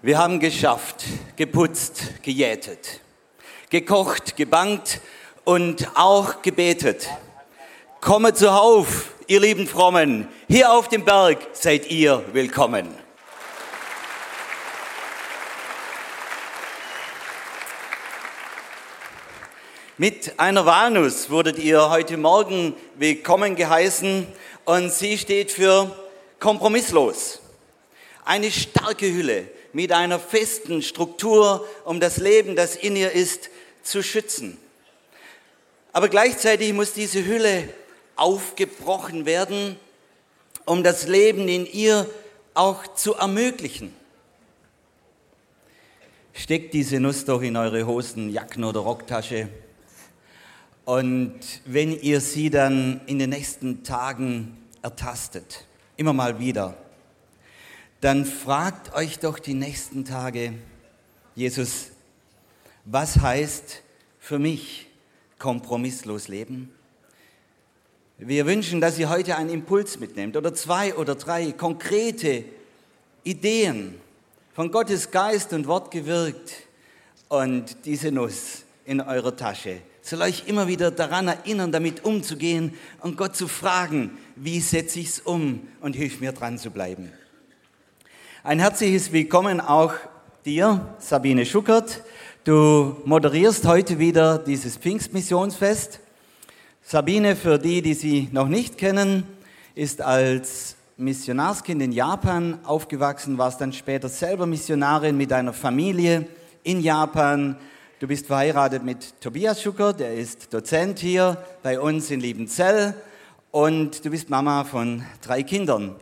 Wir haben geschafft, geputzt, gejätet, gekocht, gebankt und auch gebetet. Kommet zuhauf, ihr lieben Frommen, hier auf dem Berg seid ihr willkommen. Mit einer Walnuss wurdet ihr heute Morgen willkommen geheißen und sie steht für kompromisslos. Eine starke Hülle, mit einer festen Struktur, um das Leben, das in ihr ist, zu schützen. Aber gleichzeitig muss diese Hülle aufgebrochen werden, um das Leben in ihr auch zu ermöglichen. Steckt diese Nuss doch in eure Hosen, Jacken oder Rocktasche. Und wenn ihr sie dann in den nächsten Tagen ertastet, immer mal wieder, dann fragt euch doch die nächsten Tage, Jesus, was heißt für mich kompromisslos leben? Wir wünschen, dass ihr heute einen Impuls mitnehmt oder zwei oder drei konkrete Ideen von Gottes Geist und Wort gewirkt und diese Nuss in eurer Tasche soll euch immer wieder daran erinnern, damit umzugehen und Gott zu fragen, wie setze ich es um und hilf mir dran zu bleiben. Ein herzliches Willkommen auch dir, Sabine Schuckert. Du moderierst heute wieder dieses Pfingstmissionsfest. Sabine, für die, die sie noch nicht kennen, ist als Missionarskind in Japan aufgewachsen, warst dann später selber Missionarin mit deiner Familie in Japan. Du bist verheiratet mit Tobias Schuckert, der ist Dozent hier bei uns in Liebenzell und du bist Mama von drei Kindern.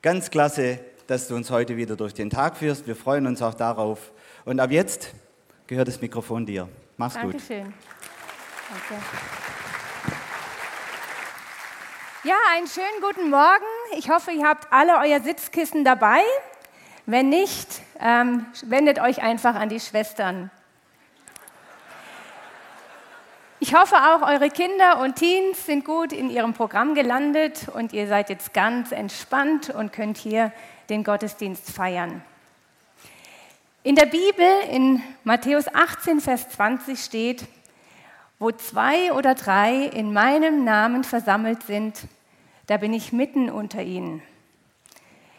Ganz klasse dass du uns heute wieder durch den Tag führst. Wir freuen uns auch darauf. Und ab jetzt gehört das Mikrofon dir. Mach's Dankeschön. gut. Danke. Ja, einen schönen guten Morgen. Ich hoffe, ihr habt alle euer Sitzkissen dabei. Wenn nicht, ähm, wendet euch einfach an die Schwestern. Ich hoffe auch, eure Kinder und Teens sind gut in ihrem Programm gelandet und ihr seid jetzt ganz entspannt und könnt hier den Gottesdienst feiern. In der Bibel in Matthäus 18, Vers 20 steht, wo zwei oder drei in meinem Namen versammelt sind, da bin ich mitten unter ihnen.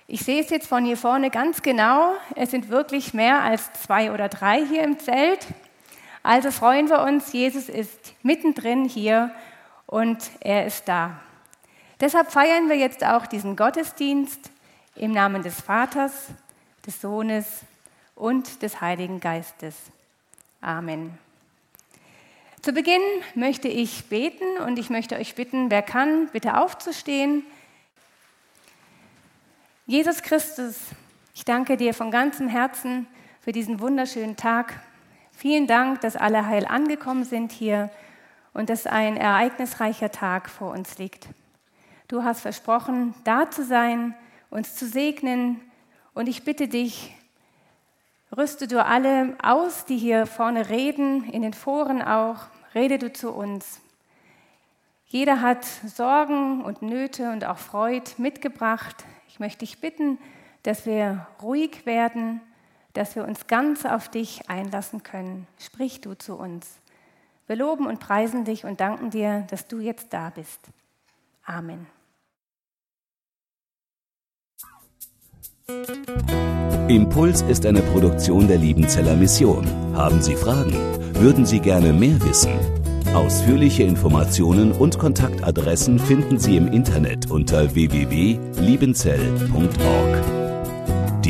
Ich sehe es jetzt von hier vorne ganz genau. Es sind wirklich mehr als zwei oder drei hier im Zelt. Also freuen wir uns, Jesus ist mittendrin hier und er ist da. Deshalb feiern wir jetzt auch diesen Gottesdienst im Namen des Vaters, des Sohnes und des Heiligen Geistes. Amen. Zu Beginn möchte ich beten und ich möchte euch bitten, wer kann, bitte aufzustehen. Jesus Christus, ich danke dir von ganzem Herzen für diesen wunderschönen Tag. Vielen Dank, dass alle heil angekommen sind hier und dass ein ereignisreicher Tag vor uns liegt. Du hast versprochen, da zu sein uns zu segnen. Und ich bitte dich, rüste du alle aus, die hier vorne reden, in den Foren auch, rede du zu uns. Jeder hat Sorgen und Nöte und auch Freud mitgebracht. Ich möchte dich bitten, dass wir ruhig werden, dass wir uns ganz auf dich einlassen können. Sprich du zu uns. Wir loben und preisen dich und danken dir, dass du jetzt da bist. Amen. Impuls ist eine Produktion der Liebenzeller Mission. Haben Sie Fragen? Würden Sie gerne mehr wissen? Ausführliche Informationen und Kontaktadressen finden Sie im Internet unter www.liebenzell.org.